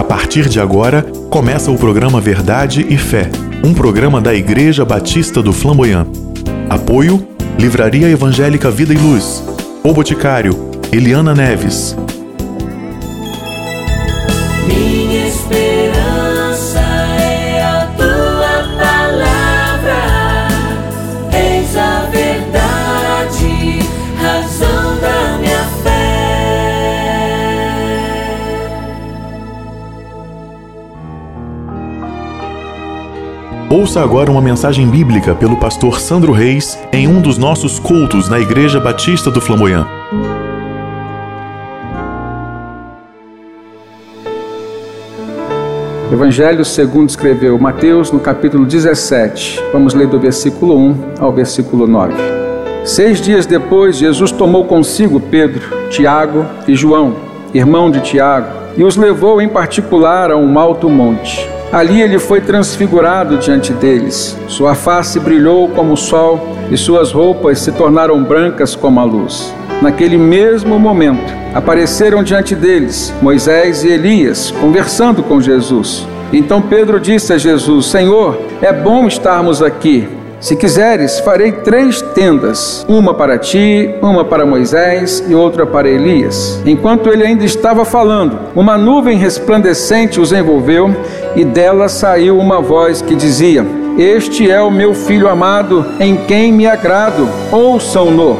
A partir de agora, começa o programa Verdade e Fé, um programa da Igreja Batista do Flamboyant. Apoio: Livraria Evangélica Vida e Luz. O Boticário, Eliana Neves. Ouça agora uma mensagem bíblica pelo pastor Sandro Reis em um dos nossos cultos na Igreja Batista do Flamboyant. Evangelho segundo escreveu Mateus no capítulo 17. Vamos ler do versículo 1 ao versículo 9. Seis dias depois, Jesus tomou consigo Pedro, Tiago e João, irmão de Tiago, e os levou em particular a um alto monte. Ali ele foi transfigurado diante deles. Sua face brilhou como o sol e suas roupas se tornaram brancas como a luz. Naquele mesmo momento, apareceram diante deles Moisés e Elias, conversando com Jesus. Então Pedro disse a Jesus: Senhor, é bom estarmos aqui. Se quiseres, farei três tendas: uma para ti, uma para Moisés e outra para Elias. Enquanto ele ainda estava falando, uma nuvem resplandecente os envolveu e dela saiu uma voz que dizia: Este é o meu filho amado, em quem me agrado. Ouçam-no.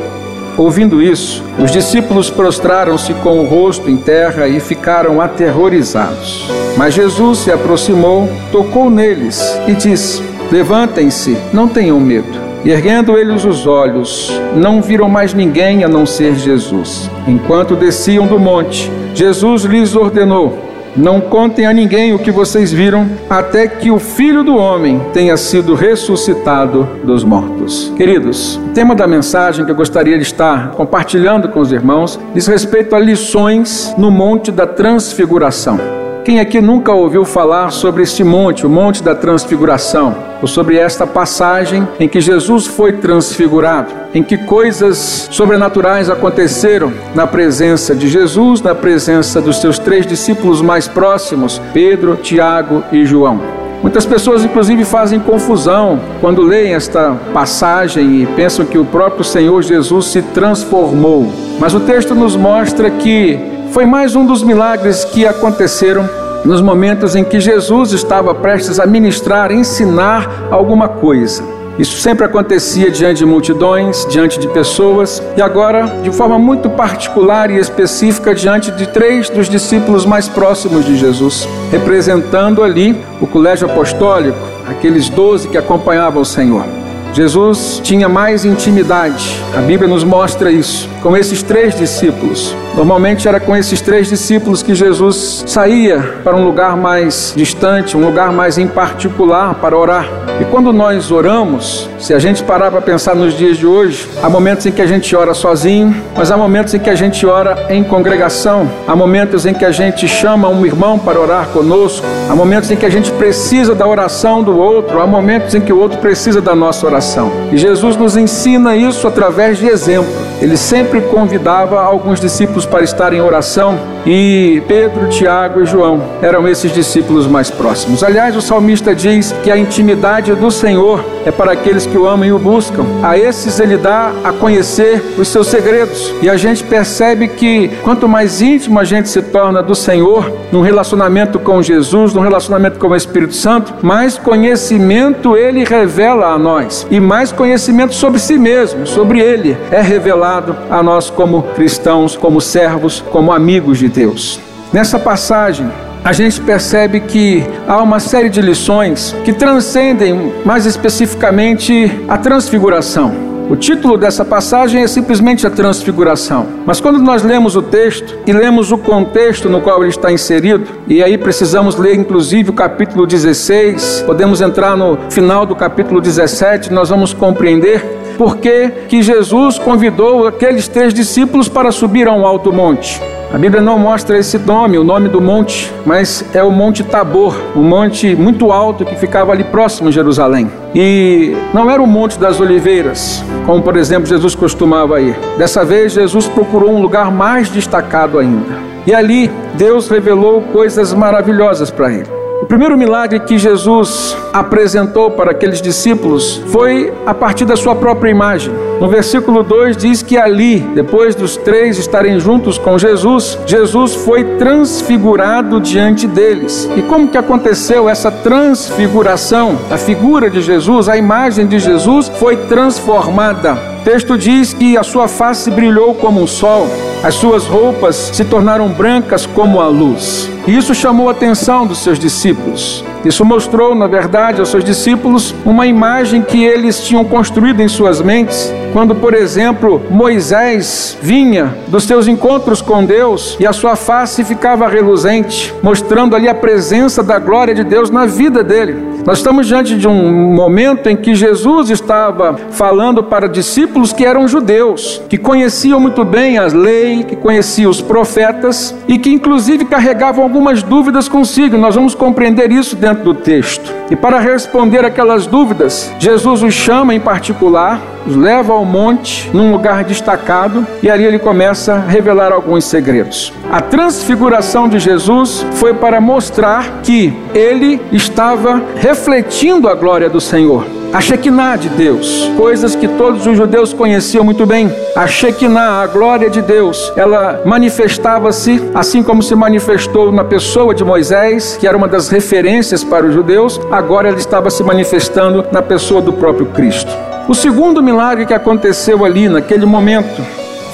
Ouvindo isso, os discípulos prostraram-se com o rosto em terra e ficaram aterrorizados. Mas Jesus se aproximou, tocou neles e disse: Levantem-se, não tenham medo. E erguendo eles os olhos, não viram mais ninguém a não ser Jesus. Enquanto desciam do monte, Jesus lhes ordenou: não contem a ninguém o que vocês viram, até que o Filho do Homem tenha sido ressuscitado dos mortos. Queridos, o tema da mensagem que eu gostaria de estar compartilhando com os irmãos diz respeito a lições no Monte da Transfiguração. Quem aqui nunca ouviu falar sobre este monte, o Monte da Transfiguração, ou sobre esta passagem em que Jesus foi transfigurado, em que coisas sobrenaturais aconteceram na presença de Jesus, na presença dos seus três discípulos mais próximos, Pedro, Tiago e João. Muitas pessoas, inclusive, fazem confusão quando leem esta passagem e pensam que o próprio Senhor Jesus se transformou. Mas o texto nos mostra que foi mais um dos milagres que aconteceram nos momentos em que Jesus estava prestes a ministrar, ensinar alguma coisa. Isso sempre acontecia diante de multidões, diante de pessoas, e agora, de forma muito particular e específica, diante de três dos discípulos mais próximos de Jesus, representando ali o colégio apostólico, aqueles doze que acompanhavam o Senhor. Jesus tinha mais intimidade, a Bíblia nos mostra isso, com esses três discípulos. Normalmente era com esses três discípulos que Jesus saía para um lugar mais distante, um lugar mais em particular para orar. E quando nós oramos, se a gente parar para pensar nos dias de hoje, há momentos em que a gente ora sozinho, mas há momentos em que a gente ora em congregação, há momentos em que a gente chama um irmão para orar conosco, há momentos em que a gente precisa da oração do outro, há momentos em que o outro precisa da nossa oração. E Jesus nos ensina isso através de exemplo. Ele sempre convidava alguns discípulos para estar em oração e Pedro, Tiago e João eram esses discípulos mais próximos. Aliás, o salmista diz que a intimidade do Senhor é para aqueles que o amam e o buscam. A esses ele dá a conhecer os seus segredos. E a gente percebe que quanto mais íntimo a gente se torna do Senhor, num relacionamento com Jesus, num relacionamento com o Espírito Santo, mais conhecimento ele revela a nós e mais conhecimento sobre si mesmo, sobre ele é revelado a nós como cristãos, como servos, como amigos de Deus. Nessa passagem, a gente percebe que há uma série de lições que transcendem mais especificamente a transfiguração. O título dessa passagem é simplesmente a transfiguração. Mas quando nós lemos o texto e lemos o contexto no qual ele está inserido, e aí precisamos ler inclusive o capítulo 16, podemos entrar no final do capítulo 17, nós vamos compreender por que Jesus convidou aqueles três discípulos para subir a um alto monte. A Bíblia não mostra esse nome, o nome do monte, mas é o Monte Tabor, um monte muito alto que ficava ali próximo a Jerusalém. E não era o Monte das Oliveiras, como por exemplo Jesus costumava ir. Dessa vez, Jesus procurou um lugar mais destacado ainda. E ali Deus revelou coisas maravilhosas para ele. O primeiro milagre que Jesus apresentou para aqueles discípulos foi a partir da sua própria imagem. No versículo 2 diz que ali, depois dos três estarem juntos com Jesus, Jesus foi transfigurado diante deles. E como que aconteceu essa transfiguração? A figura de Jesus, a imagem de Jesus foi transformada. O texto diz que a sua face brilhou como o sol, as suas roupas se tornaram brancas como a luz. E isso chamou a atenção dos seus discípulos. Isso mostrou, na verdade, aos seus discípulos uma imagem que eles tinham construído em suas mentes. Quando, por exemplo, Moisés vinha dos seus encontros com Deus e a sua face ficava reluzente, mostrando ali a presença da glória de Deus na vida dele. Nós estamos diante de um momento em que Jesus estava falando para discípulos que eram judeus, que conheciam muito bem a lei, que conheciam os profetas e que, inclusive, carregavam algumas dúvidas consigo. Nós vamos compreender isso dentro do texto. E para responder aquelas dúvidas, Jesus os chama em particular, os leva ao monte, num lugar destacado, e ali ele começa a revelar alguns segredos. A transfiguração de Jesus foi para mostrar que ele estava refletindo a glória do Senhor a Shekinah de Deus, coisas que todos os judeus conheciam muito bem. A Shekinah, a glória de Deus, ela manifestava-se assim como se manifestou na pessoa de Moisés, que era uma das referências para os judeus, agora ela estava se manifestando na pessoa do próprio Cristo. O segundo milagre que aconteceu ali naquele momento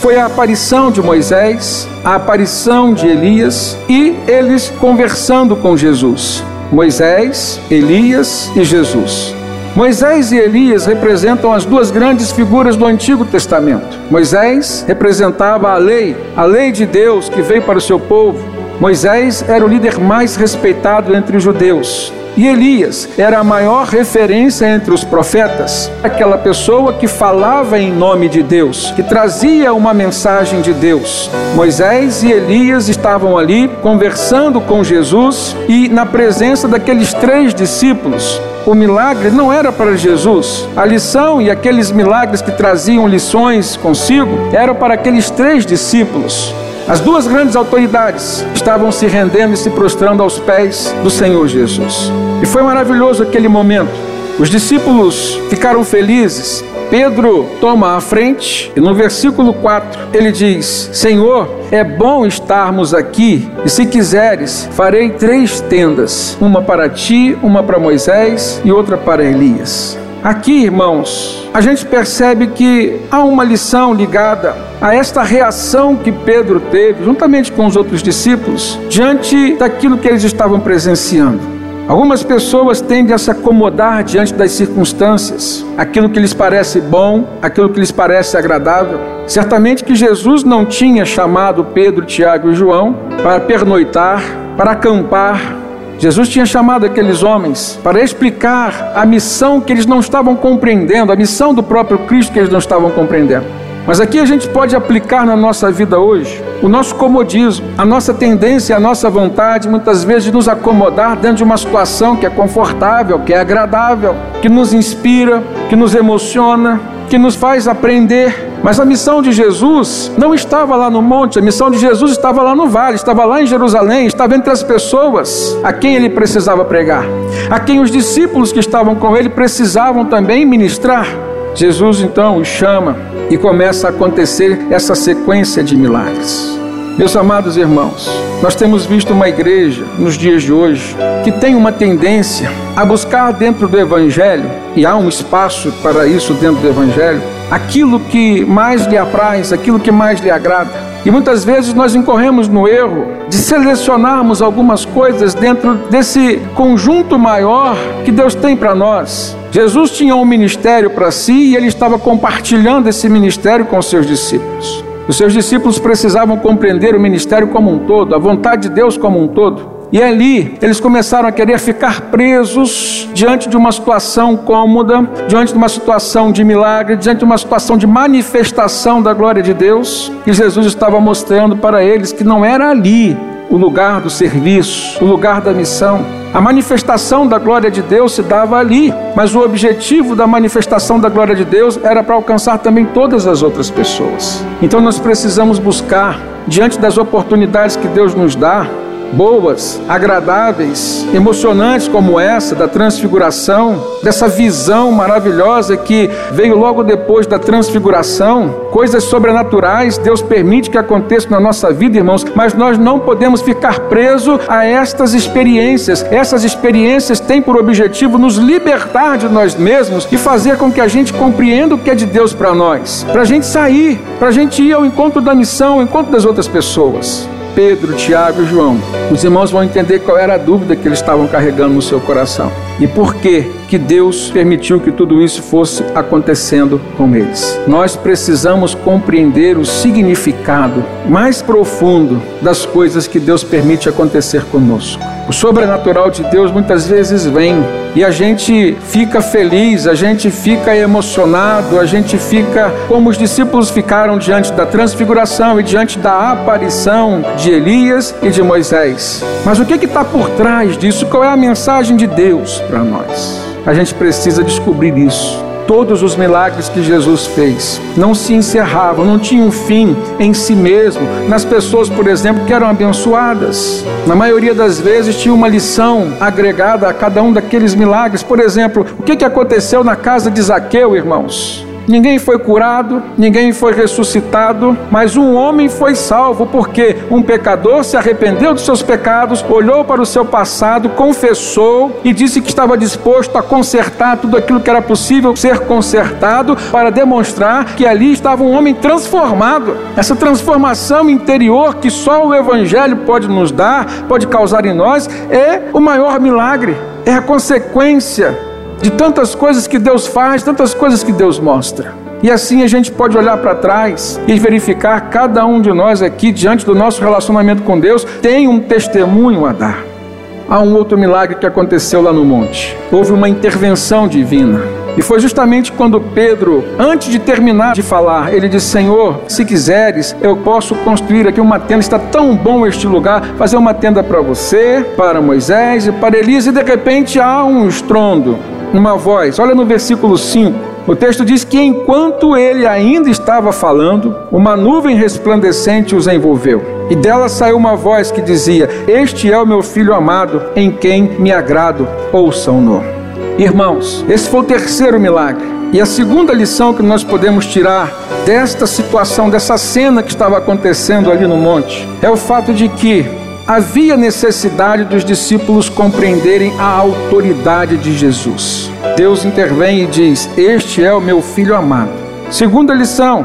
foi a aparição de Moisés, a aparição de Elias e eles conversando com Jesus. Moisés, Elias e Jesus. Moisés e Elias representam as duas grandes figuras do Antigo Testamento. Moisés representava a lei, a lei de Deus que veio para o seu povo. Moisés era o líder mais respeitado entre os judeus. E Elias era a maior referência entre os profetas, aquela pessoa que falava em nome de Deus, que trazia uma mensagem de Deus. Moisés e Elias estavam ali conversando com Jesus e na presença daqueles três discípulos. O milagre não era para Jesus. A lição e aqueles milagres que traziam lições consigo eram para aqueles três discípulos. As duas grandes autoridades estavam se rendendo e se prostrando aos pés do Senhor Jesus. E foi maravilhoso aquele momento. Os discípulos ficaram felizes. Pedro toma a frente e no versículo 4 ele diz: Senhor, é bom estarmos aqui, e se quiseres, farei três tendas: uma para ti, uma para Moisés e outra para Elias. Aqui, irmãos, a gente percebe que há uma lição ligada a esta reação que Pedro teve, juntamente com os outros discípulos, diante daquilo que eles estavam presenciando. Algumas pessoas tendem a se acomodar diante das circunstâncias, aquilo que lhes parece bom, aquilo que lhes parece agradável. Certamente que Jesus não tinha chamado Pedro, Tiago e João para pernoitar, para acampar, Jesus tinha chamado aqueles homens para explicar a missão que eles não estavam compreendendo, a missão do próprio Cristo que eles não estavam compreendendo. Mas aqui a gente pode aplicar na nossa vida hoje o nosso comodismo, a nossa tendência, a nossa vontade, muitas vezes, de nos acomodar dentro de uma situação que é confortável, que é agradável, que nos inspira, que nos emociona, que nos faz aprender. Mas a missão de Jesus não estava lá no monte, a missão de Jesus estava lá no vale, estava lá em Jerusalém, estava entre as pessoas a quem ele precisava pregar, a quem os discípulos que estavam com ele precisavam também ministrar. Jesus então os chama e começa a acontecer essa sequência de milagres. Meus amados irmãos, nós temos visto uma igreja nos dias de hoje que tem uma tendência a buscar dentro do Evangelho, e há um espaço para isso dentro do Evangelho, aquilo que mais lhe apraz, aquilo que mais lhe agrada. E muitas vezes nós incorremos no erro de selecionarmos algumas coisas dentro desse conjunto maior que Deus tem para nós. Jesus tinha um ministério para si e ele estava compartilhando esse ministério com seus discípulos. Os seus discípulos precisavam compreender o ministério como um todo, a vontade de Deus como um todo. E ali eles começaram a querer ficar presos diante de uma situação cômoda, diante de uma situação de milagre, diante de uma situação de manifestação da glória de Deus. E Jesus estava mostrando para eles que não era ali o lugar do serviço, o lugar da missão. A manifestação da glória de Deus se dava ali, mas o objetivo da manifestação da glória de Deus era para alcançar também todas as outras pessoas. Então nós precisamos buscar diante das oportunidades que Deus nos dá, boas, agradáveis, emocionantes como essa da transfiguração, dessa visão maravilhosa que veio logo depois da transfiguração, coisas sobrenaturais Deus permite que aconteçam na nossa vida, irmãos, mas nós não podemos ficar presos a estas experiências. Essas experiências têm por objetivo nos libertar de nós mesmos e fazer com que a gente compreenda o que é de Deus para nós, para a gente sair, para a gente ir ao encontro da missão, ao encontro das outras pessoas. Pedro, Tiago e João. Os irmãos vão entender qual era a dúvida que eles estavam carregando no seu coração e por que que Deus permitiu que tudo isso fosse acontecendo com eles. Nós precisamos compreender o significado mais profundo das coisas que Deus permite acontecer conosco. O sobrenatural de Deus muitas vezes vem e a gente fica feliz, a gente fica emocionado, a gente fica como os discípulos ficaram diante da transfiguração e diante da aparição de Elias e de Moisés. Mas o que está por trás disso? Qual é a mensagem de Deus para nós? A gente precisa descobrir isso todos os milagres que Jesus fez não se encerravam, não tinham fim em si mesmo, nas pessoas, por exemplo, que eram abençoadas. Na maioria das vezes tinha uma lição agregada a cada um daqueles milagres. Por exemplo, o que aconteceu na casa de Zaqueu, irmãos? Ninguém foi curado, ninguém foi ressuscitado, mas um homem foi salvo porque um pecador se arrependeu dos seus pecados, olhou para o seu passado, confessou e disse que estava disposto a consertar tudo aquilo que era possível ser consertado para demonstrar que ali estava um homem transformado. Essa transformação interior que só o Evangelho pode nos dar, pode causar em nós, é o maior milagre, é a consequência de tantas coisas que Deus faz, tantas coisas que Deus mostra. E assim a gente pode olhar para trás e verificar cada um de nós aqui, diante do nosso relacionamento com Deus, tem um testemunho a dar. Há um outro milagre que aconteceu lá no monte. Houve uma intervenção divina. E foi justamente quando Pedro, antes de terminar de falar, ele disse: Senhor, se quiseres, eu posso construir aqui uma tenda. Está tão bom este lugar, fazer uma tenda para você, para Moisés e para Elias. E de repente há um estrondo uma voz. Olha no versículo 5. O texto diz que enquanto ele ainda estava falando, uma nuvem resplandecente os envolveu. E dela saiu uma voz que dizia: Este é o meu filho amado, em quem me agrado, ouçam-no. Irmãos, esse foi o terceiro milagre. E a segunda lição que nós podemos tirar desta situação, dessa cena que estava acontecendo ali no monte, é o fato de que havia necessidade dos discípulos compreenderem a autoridade de Jesus. Deus intervém e diz: Este é o meu filho amado. Segunda lição: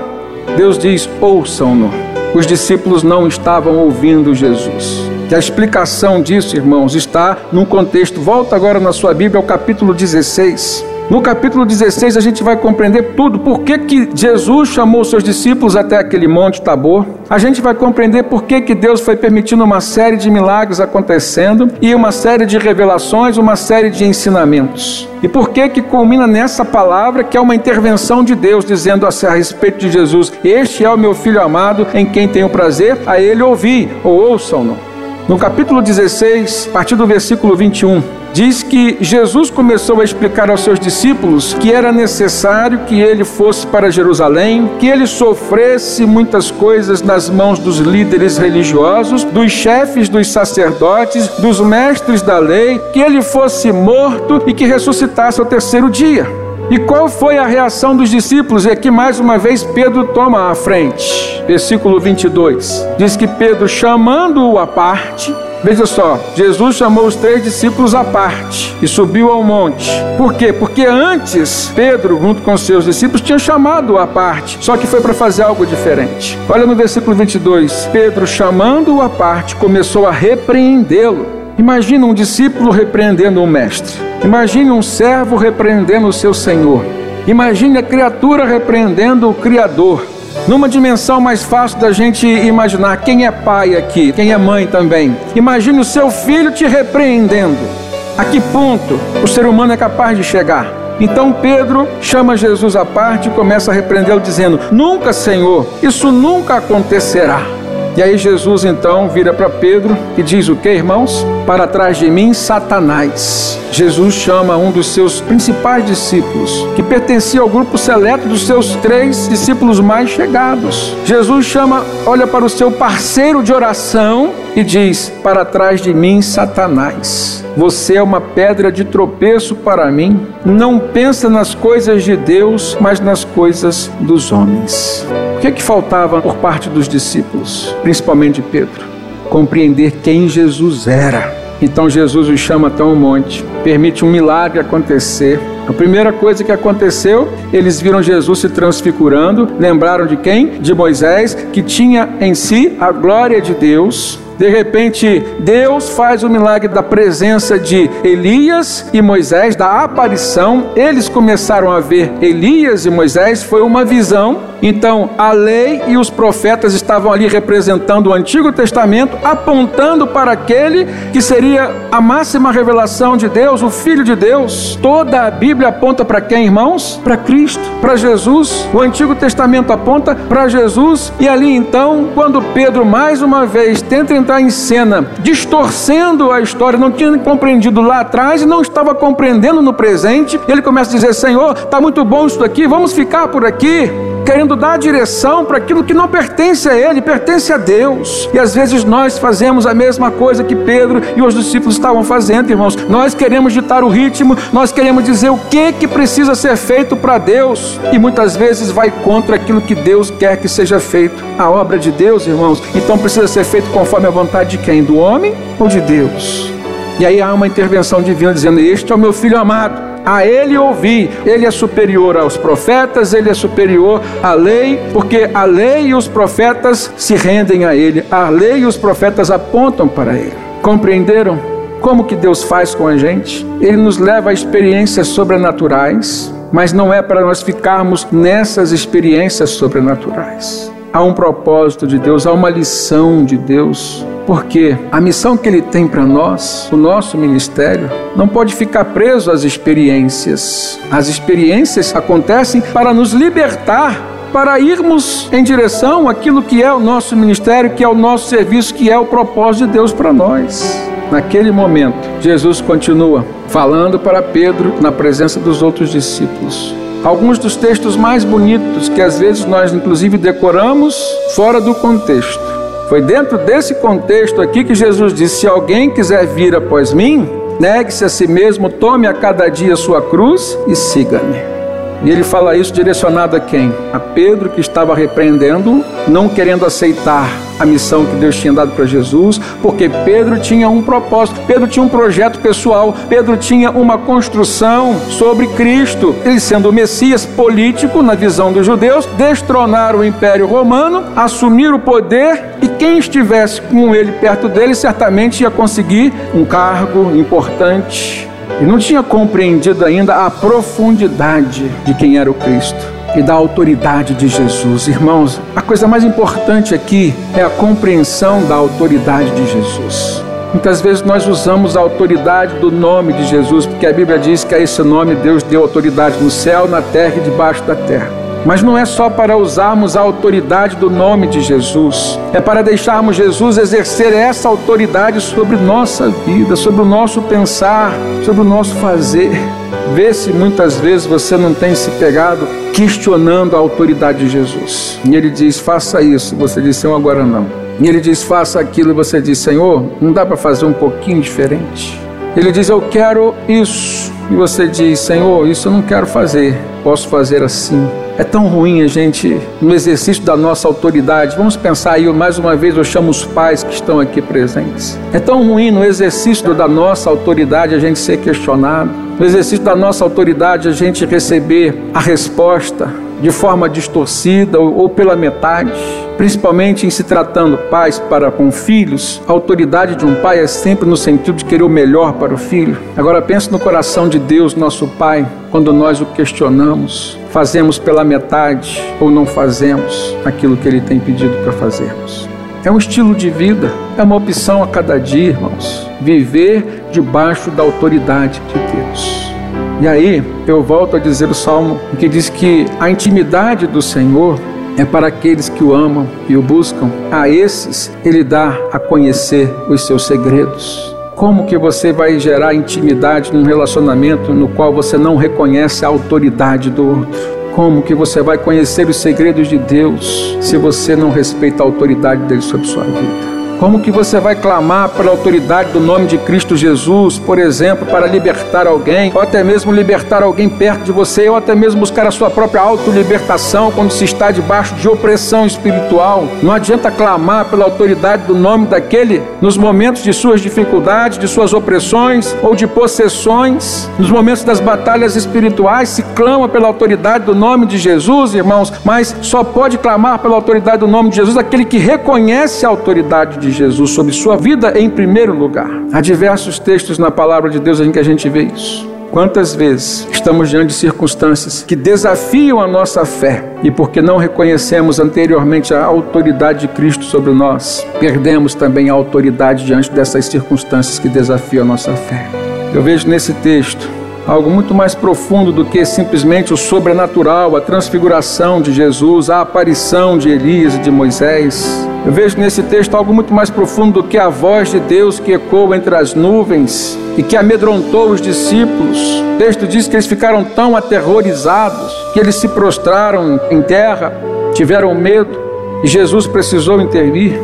Deus diz: Ouçam-no. Os discípulos não estavam ouvindo Jesus. E a explicação disso, irmãos, está num contexto. Volta agora na sua Bíblia ao capítulo 16. No capítulo 16 a gente vai compreender tudo, por que, que Jesus chamou seus discípulos até aquele monte Tabor. A gente vai compreender por que, que Deus foi permitindo uma série de milagres acontecendo e uma série de revelações, uma série de ensinamentos. E por que que culmina nessa palavra que é uma intervenção de Deus dizendo a respeito de Jesus: Este é o meu filho amado, em quem tenho prazer, a ele ouvir, ou ouçam-no. No capítulo 16, a partir do versículo 21, diz que Jesus começou a explicar aos seus discípulos que era necessário que ele fosse para Jerusalém, que ele sofresse muitas coisas nas mãos dos líderes religiosos, dos chefes dos sacerdotes, dos mestres da lei, que ele fosse morto e que ressuscitasse ao terceiro dia. E qual foi a reação dos discípulos? E aqui mais uma vez Pedro toma a frente. Versículo 22. Diz que Pedro, chamando-o à parte, Veja só, Jesus chamou os três discípulos à parte e subiu ao monte. Por quê? Porque antes Pedro, junto com seus discípulos, tinha chamado à parte, só que foi para fazer algo diferente. Olha no versículo 22. Pedro, chamando-o à parte, começou a repreendê-lo. Imagina um discípulo repreendendo um mestre. Imagine um servo repreendendo o seu senhor. Imagine a criatura repreendendo o Criador. Numa dimensão mais fácil da gente imaginar quem é pai aqui, quem é mãe também. Imagine o seu filho te repreendendo. A que ponto o ser humano é capaz de chegar? Então Pedro chama Jesus à parte e começa a repreendê-lo, dizendo: Nunca, Senhor, isso nunca acontecerá. E aí Jesus então vira para Pedro e diz o que, irmãos? Para trás de mim, Satanás. Jesus chama um dos seus principais discípulos, que pertencia ao grupo seleto dos seus três discípulos mais chegados. Jesus chama, olha para o seu parceiro de oração e diz: Para trás de mim, Satanás. Você é uma pedra de tropeço para mim. Não pensa nas coisas de Deus, mas nas coisas dos homens. Que, é que faltava por parte dos discípulos, principalmente de Pedro? Compreender quem Jesus era. Então Jesus os chama até um monte, permite um milagre acontecer. A primeira coisa que aconteceu, eles viram Jesus se transfigurando, lembraram de quem? De Moisés, que tinha em si a glória de Deus. De repente, Deus faz o milagre da presença de Elias e Moisés, da aparição. Eles começaram a ver Elias e Moisés, foi uma visão. Então, a lei e os profetas estavam ali representando o Antigo Testamento, apontando para aquele que seria a máxima revelação de Deus, o Filho de Deus. Toda a Bíblia aponta para quem, irmãos? Para Cristo, para Jesus. O Antigo Testamento aponta para Jesus. E ali então, quando Pedro mais uma vez tenta entrar em cena, distorcendo a história, não tinha compreendido lá atrás e não estava compreendendo no presente, ele começa a dizer: Senhor, está muito bom isso aqui, vamos ficar por aqui querendo dar direção para aquilo que não pertence a Ele, pertence a Deus. E às vezes nós fazemos a mesma coisa que Pedro e os discípulos estavam fazendo, irmãos. Nós queremos ditar o ritmo, nós queremos dizer o que que precisa ser feito para Deus e muitas vezes vai contra aquilo que Deus quer que seja feito. A obra de Deus, irmãos, então precisa ser feito conforme a vontade de quem? Do homem ou de Deus? E aí há uma intervenção divina dizendo: Este é o meu filho amado a ele ouvir. Ele é superior aos profetas, ele é superior à lei, porque a lei e os profetas se rendem a ele. A lei e os profetas apontam para ele. Compreenderam como que Deus faz com a gente? Ele nos leva a experiências sobrenaturais, mas não é para nós ficarmos nessas experiências sobrenaturais. Há um propósito de Deus, há uma lição de Deus porque a missão que Ele tem para nós, o nosso ministério, não pode ficar preso às experiências. As experiências acontecem para nos libertar para irmos em direção àquilo que é o nosso ministério, que é o nosso serviço, que é o propósito de Deus para nós. Naquele momento, Jesus continua falando para Pedro na presença dos outros discípulos. Alguns dos textos mais bonitos que às vezes nós inclusive decoramos fora do contexto. Foi dentro desse contexto aqui que Jesus disse: Se alguém quiser vir após mim, negue-se a si mesmo, tome a cada dia sua cruz e siga-me. E ele fala isso direcionado a quem? A Pedro, que estava repreendendo, não querendo aceitar a missão que Deus tinha dado para Jesus, porque Pedro tinha um propósito, Pedro tinha um projeto pessoal, Pedro tinha uma construção sobre Cristo. Ele sendo o Messias político, na visão dos judeus, destronar o Império Romano, assumir o poder e quem estivesse com ele perto dele certamente ia conseguir um cargo importante e não tinha compreendido ainda a profundidade de quem era o Cristo e da autoridade de Jesus. Irmãos, a coisa mais importante aqui é a compreensão da autoridade de Jesus. Muitas vezes nós usamos a autoridade do nome de Jesus, porque a Bíblia diz que a esse nome Deus deu autoridade no céu, na terra e debaixo da terra. Mas não é só para usarmos a autoridade do nome de Jesus, é para deixarmos Jesus exercer essa autoridade sobre nossa vida, sobre o nosso pensar, sobre o nosso fazer. Vê se muitas vezes você não tem se pegado questionando a autoridade de Jesus. E ele diz: faça isso, você diz: Senhor, agora não. E ele diz: faça aquilo, e você diz: Senhor, não dá para fazer um pouquinho diferente? Ele diz: Eu quero isso. E você diz: Senhor, isso eu não quero fazer. Posso fazer assim. É tão ruim a gente, no exercício da nossa autoridade, vamos pensar aí, mais uma vez eu chamo os pais que estão aqui presentes. É tão ruim no exercício da nossa autoridade a gente ser questionado, no exercício da nossa autoridade a gente receber a resposta de forma distorcida ou, pela metade. Principalmente em se tratando pais para com filhos, a autoridade de um pai é sempre no sentido de querer o melhor para o filho. Agora pense no coração de Deus, nosso Pai, quando nós o questionamos, fazemos pela metade ou não fazemos aquilo que Ele tem pedido para fazermos. É um estilo de vida, é uma opção a cada dia, irmãos. Viver debaixo da autoridade de Deus. E aí eu volto a dizer o salmo que diz que a intimidade do Senhor é para aqueles que o amam e o buscam. A esses ele dá a conhecer os seus segredos. Como que você vai gerar intimidade num relacionamento no qual você não reconhece a autoridade do outro? Como que você vai conhecer os segredos de Deus se você não respeita a autoridade dele sobre sua vida? Como que você vai clamar pela autoridade do nome de Cristo Jesus, por exemplo, para libertar alguém, ou até mesmo libertar alguém perto de você, ou até mesmo buscar a sua própria autolibertação quando se está debaixo de opressão espiritual? Não adianta clamar pela autoridade do nome daquele nos momentos de suas dificuldades, de suas opressões ou de possessões, nos momentos das batalhas espirituais, se clama pela autoridade do nome de Jesus, irmãos, mas só pode clamar pela autoridade do nome de Jesus aquele que reconhece a autoridade de Jesus sobre sua vida em primeiro lugar. Há diversos textos na palavra de Deus em que a gente vê isso. Quantas vezes estamos diante de circunstâncias que desafiam a nossa fé e porque não reconhecemos anteriormente a autoridade de Cristo sobre nós, perdemos também a autoridade diante dessas circunstâncias que desafiam a nossa fé. Eu vejo nesse texto algo muito mais profundo do que simplesmente o sobrenatural, a transfiguração de Jesus, a aparição de Elias e de Moisés. Eu vejo nesse texto algo muito mais profundo do que a voz de Deus que ecoa entre as nuvens e que amedrontou os discípulos. O texto diz que eles ficaram tão aterrorizados que eles se prostraram em terra, tiveram medo e Jesus precisou intervir.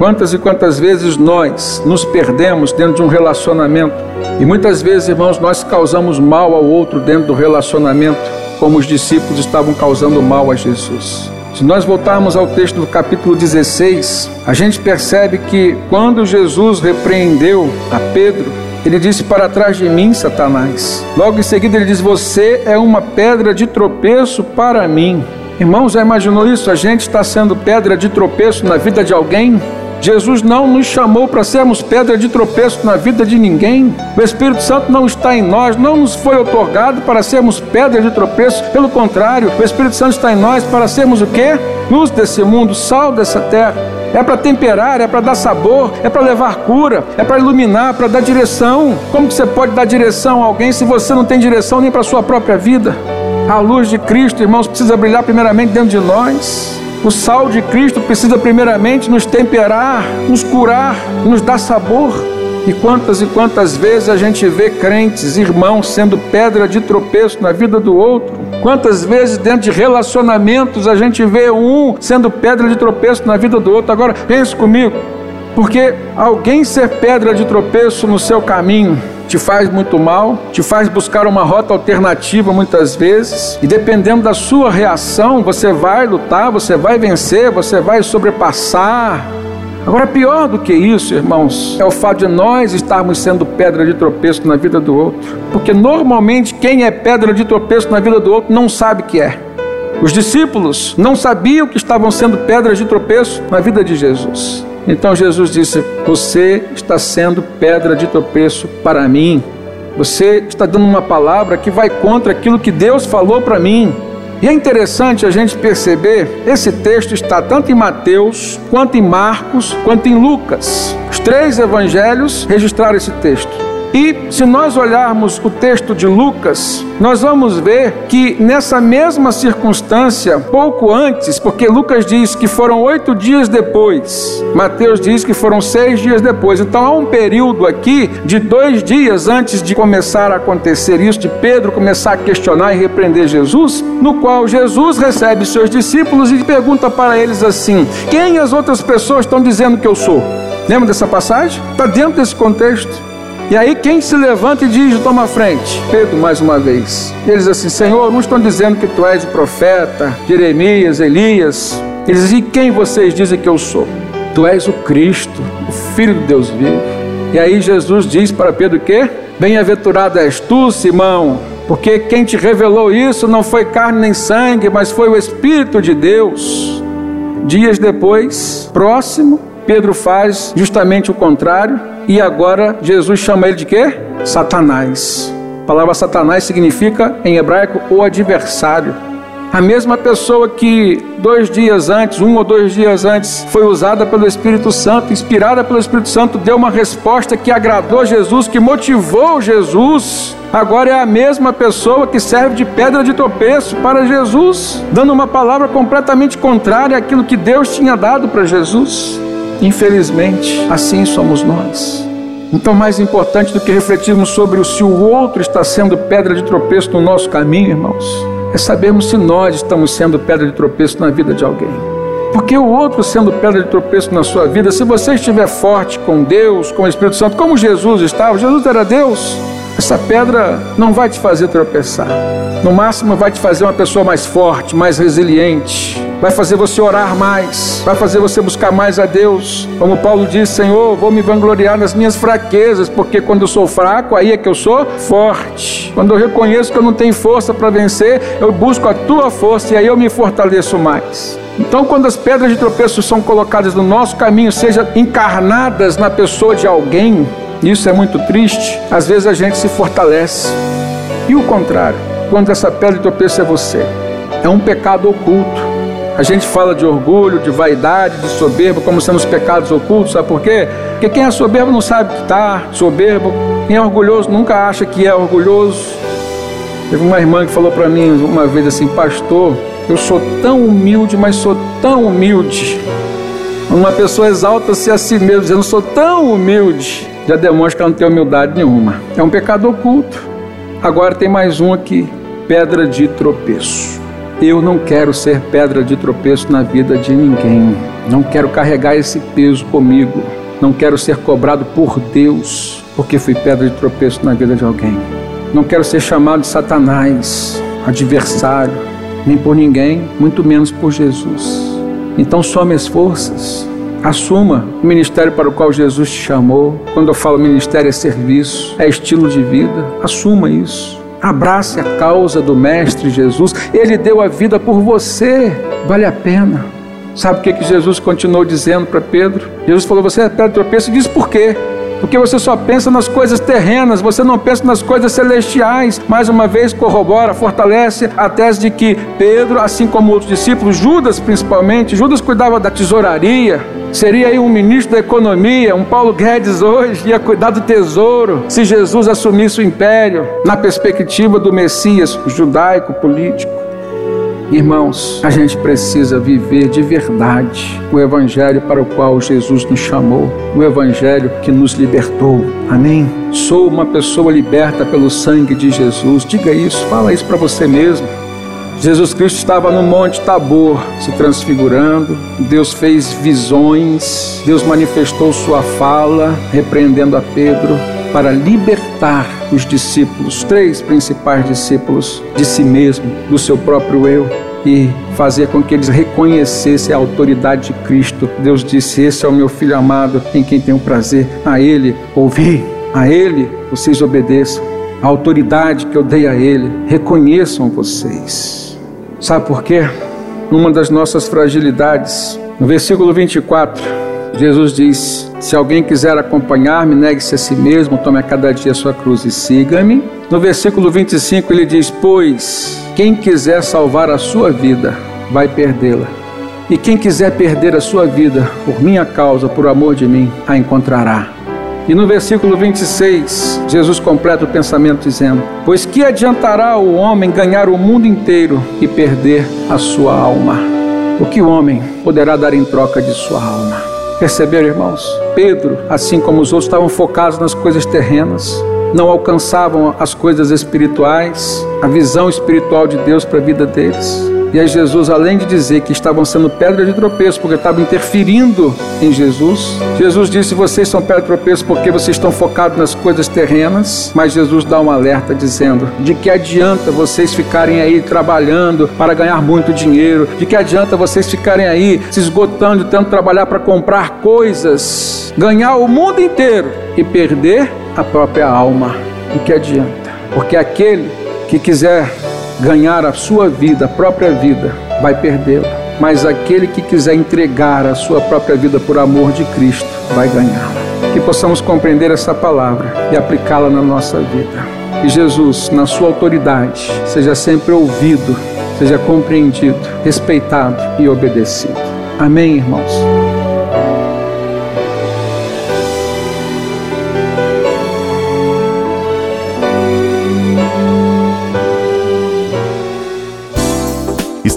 Quantas e quantas vezes nós nos perdemos dentro de um relacionamento e muitas vezes, irmãos, nós causamos mal ao outro dentro do relacionamento, como os discípulos estavam causando mal a Jesus. Se nós voltarmos ao texto do capítulo 16, a gente percebe que quando Jesus repreendeu a Pedro, ele disse: Para trás de mim, Satanás. Logo em seguida, ele diz: Você é uma pedra de tropeço para mim. Irmãos, já imaginou isso? A gente está sendo pedra de tropeço na vida de alguém? Jesus não nos chamou para sermos pedra de tropeço na vida de ninguém. O Espírito Santo não está em nós, não nos foi otorgado para sermos pedra de tropeço. Pelo contrário, o Espírito Santo está em nós para sermos o quê? Luz desse mundo, sal dessa terra. É para temperar, é para dar sabor, é para levar cura, é para iluminar, para dar direção. Como que você pode dar direção a alguém se você não tem direção nem para a sua própria vida? A luz de Cristo, irmãos, precisa brilhar primeiramente dentro de nós. O sal de Cristo precisa primeiramente nos temperar, nos curar, nos dar sabor. E quantas e quantas vezes a gente vê crentes, irmãos, sendo pedra de tropeço na vida do outro? Quantas vezes dentro de relacionamentos a gente vê um sendo pedra de tropeço na vida do outro? Agora pense comigo, porque alguém ser pedra de tropeço no seu caminho te faz muito mal, te faz buscar uma rota alternativa muitas vezes, e dependendo da sua reação, você vai lutar, você vai vencer, você vai sobrepassar. Agora, pior do que isso, irmãos, é o fato de nós estarmos sendo pedra de tropeço na vida do outro, porque normalmente quem é pedra de tropeço na vida do outro não sabe que é. Os discípulos não sabiam que estavam sendo pedras de tropeço na vida de Jesus. Então Jesus disse: Você está sendo pedra de tropeço para mim. Você está dando uma palavra que vai contra aquilo que Deus falou para mim. E é interessante a gente perceber, esse texto está tanto em Mateus, quanto em Marcos, quanto em Lucas. Os três evangelhos registraram esse texto. E se nós olharmos o texto de Lucas, nós vamos ver que nessa mesma circunstância, pouco antes, porque Lucas diz que foram oito dias depois, Mateus diz que foram seis dias depois. Então há um período aqui de dois dias antes de começar a acontecer isso, de Pedro começar a questionar e repreender Jesus, no qual Jesus recebe seus discípulos e pergunta para eles assim: Quem as outras pessoas estão dizendo que eu sou? Lembra dessa passagem? Está dentro desse contexto. E aí quem se levanta e diz, toma frente? Pedro mais uma vez. Eles assim, Senhor, não estão dizendo que tu és o profeta, Jeremias, Elias. Eles dizem, e quem vocês dizem que eu sou? Tu és o Cristo, o Filho de Deus vivo. E aí Jesus diz para Pedro o quê? Bem-aventurado és tu, Simão, porque quem te revelou isso não foi carne nem sangue, mas foi o Espírito de Deus. Dias depois, próximo, Pedro faz justamente o contrário e agora Jesus chama ele de quê? Satanás. A palavra Satanás significa em hebraico o adversário. A mesma pessoa que dois dias antes, um ou dois dias antes, foi usada pelo Espírito Santo, inspirada pelo Espírito Santo, deu uma resposta que agradou Jesus, que motivou Jesus. Agora é a mesma pessoa que serve de pedra de tropeço para Jesus, dando uma palavra completamente contrária àquilo que Deus tinha dado para Jesus. Infelizmente, assim somos nós. Então, mais importante do que refletirmos sobre se o outro está sendo pedra de tropeço no nosso caminho, irmãos, é sabermos se nós estamos sendo pedra de tropeço na vida de alguém. Porque o outro sendo pedra de tropeço na sua vida, se você estiver forte com Deus, com o Espírito Santo, como Jesus estava, Jesus era Deus, essa pedra não vai te fazer tropeçar. No máximo, vai te fazer uma pessoa mais forte, mais resiliente. Vai fazer você orar mais, vai fazer você buscar mais a Deus. Como Paulo diz: Senhor, vou me vangloriar nas minhas fraquezas, porque quando eu sou fraco, aí é que eu sou forte. Quando eu reconheço que eu não tenho força para vencer, eu busco a tua força e aí eu me fortaleço mais. Então, quando as pedras de tropeço são colocadas no nosso caminho, seja encarnadas na pessoa de alguém, isso é muito triste, às vezes a gente se fortalece. E o contrário, quando essa pedra de tropeço é você, é um pecado oculto. A gente fala de orgulho, de vaidade, de soberba, como sendo os pecados ocultos, sabe por quê? Porque quem é soberbo não sabe que está soberbo, quem é orgulhoso nunca acha que é orgulhoso. Teve uma irmã que falou para mim uma vez assim, pastor, eu sou tão humilde, mas sou tão humilde. Uma pessoa exalta-se a si mesmo, dizendo, sou tão humilde, já demonstra que ela não tem humildade nenhuma. É um pecado oculto. Agora tem mais um aqui, pedra de tropeço. Eu não quero ser pedra de tropeço na vida de ninguém. Não quero carregar esse peso comigo. Não quero ser cobrado por Deus porque fui pedra de tropeço na vida de alguém. Não quero ser chamado de Satanás, adversário, nem por ninguém, muito menos por Jesus. Então some as forças, assuma o ministério para o qual Jesus te chamou. Quando eu falo ministério é serviço, é estilo de vida, assuma isso. Abrace a causa do Mestre Jesus. Ele deu a vida por você. Vale a pena. Sabe o que, que Jesus continuou dizendo para Pedro? Jesus falou: Você é pedra tropeço. E diz por quê? Porque você só pensa nas coisas terrenas, você não pensa nas coisas celestiais. Mais uma vez, corrobora, fortalece a tese de que Pedro, assim como outros discípulos, Judas principalmente, Judas cuidava da tesouraria, Seria aí um ministro da economia, um Paulo Guedes hoje, ia cuidar do tesouro, se Jesus assumisse o império, na perspectiva do Messias judaico político. Irmãos, a gente precisa viver de verdade o Evangelho para o qual Jesus nos chamou, o Evangelho que nos libertou. Amém? Sou uma pessoa liberta pelo sangue de Jesus. Diga isso, fala isso para você mesmo. Jesus Cristo estava no Monte Tabor se transfigurando, Deus fez visões, Deus manifestou sua fala, repreendendo a Pedro para libertar os discípulos, três principais discípulos, de si mesmo, do seu próprio eu e fazer com que eles reconhecessem a autoridade de Cristo. Deus disse: Esse é o meu filho amado, em quem tenho prazer. A Ele ouvi, a Ele vocês obedeçam. A autoridade que eu dei a Ele, reconheçam vocês. Sabe por quê? Numa das nossas fragilidades, no versículo 24, Jesus diz: Se alguém quiser acompanhar-me, negue-se a si mesmo, tome a cada dia a sua cruz e siga-me. No versículo 25 ele diz: Pois quem quiser salvar a sua vida, vai perdê-la. E quem quiser perder a sua vida por minha causa, por amor de mim, a encontrará. E no versículo 26, Jesus completa o pensamento dizendo: Pois que adiantará o homem ganhar o mundo inteiro e perder a sua alma? O que o homem poderá dar em troca de sua alma? Perceberam, irmãos? Pedro, assim como os outros, estavam focados nas coisas terrenas, não alcançavam as coisas espirituais, a visão espiritual de Deus para a vida deles. E aí Jesus, além de dizer que estavam sendo pedra de tropeço porque estavam interferindo em Jesus, Jesus disse: vocês são pedra de tropeço porque vocês estão focados nas coisas terrenas. Mas Jesus dá um alerta dizendo: de que adianta vocês ficarem aí trabalhando para ganhar muito dinheiro? De que adianta vocês ficarem aí se esgotando, tentando trabalhar para comprar coisas, ganhar o mundo inteiro e perder a própria alma? De que adianta? Porque aquele que quiser ganhar a sua vida, a própria vida, vai perdê-la. Mas aquele que quiser entregar a sua própria vida por amor de Cristo, vai ganhá-la. Que possamos compreender essa palavra e aplicá-la na nossa vida. Que Jesus, na sua autoridade, seja sempre ouvido, seja compreendido, respeitado e obedecido. Amém, irmãos?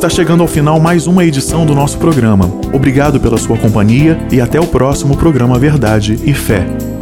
Está chegando ao final mais uma edição do nosso programa. Obrigado pela sua companhia e até o próximo programa Verdade e Fé.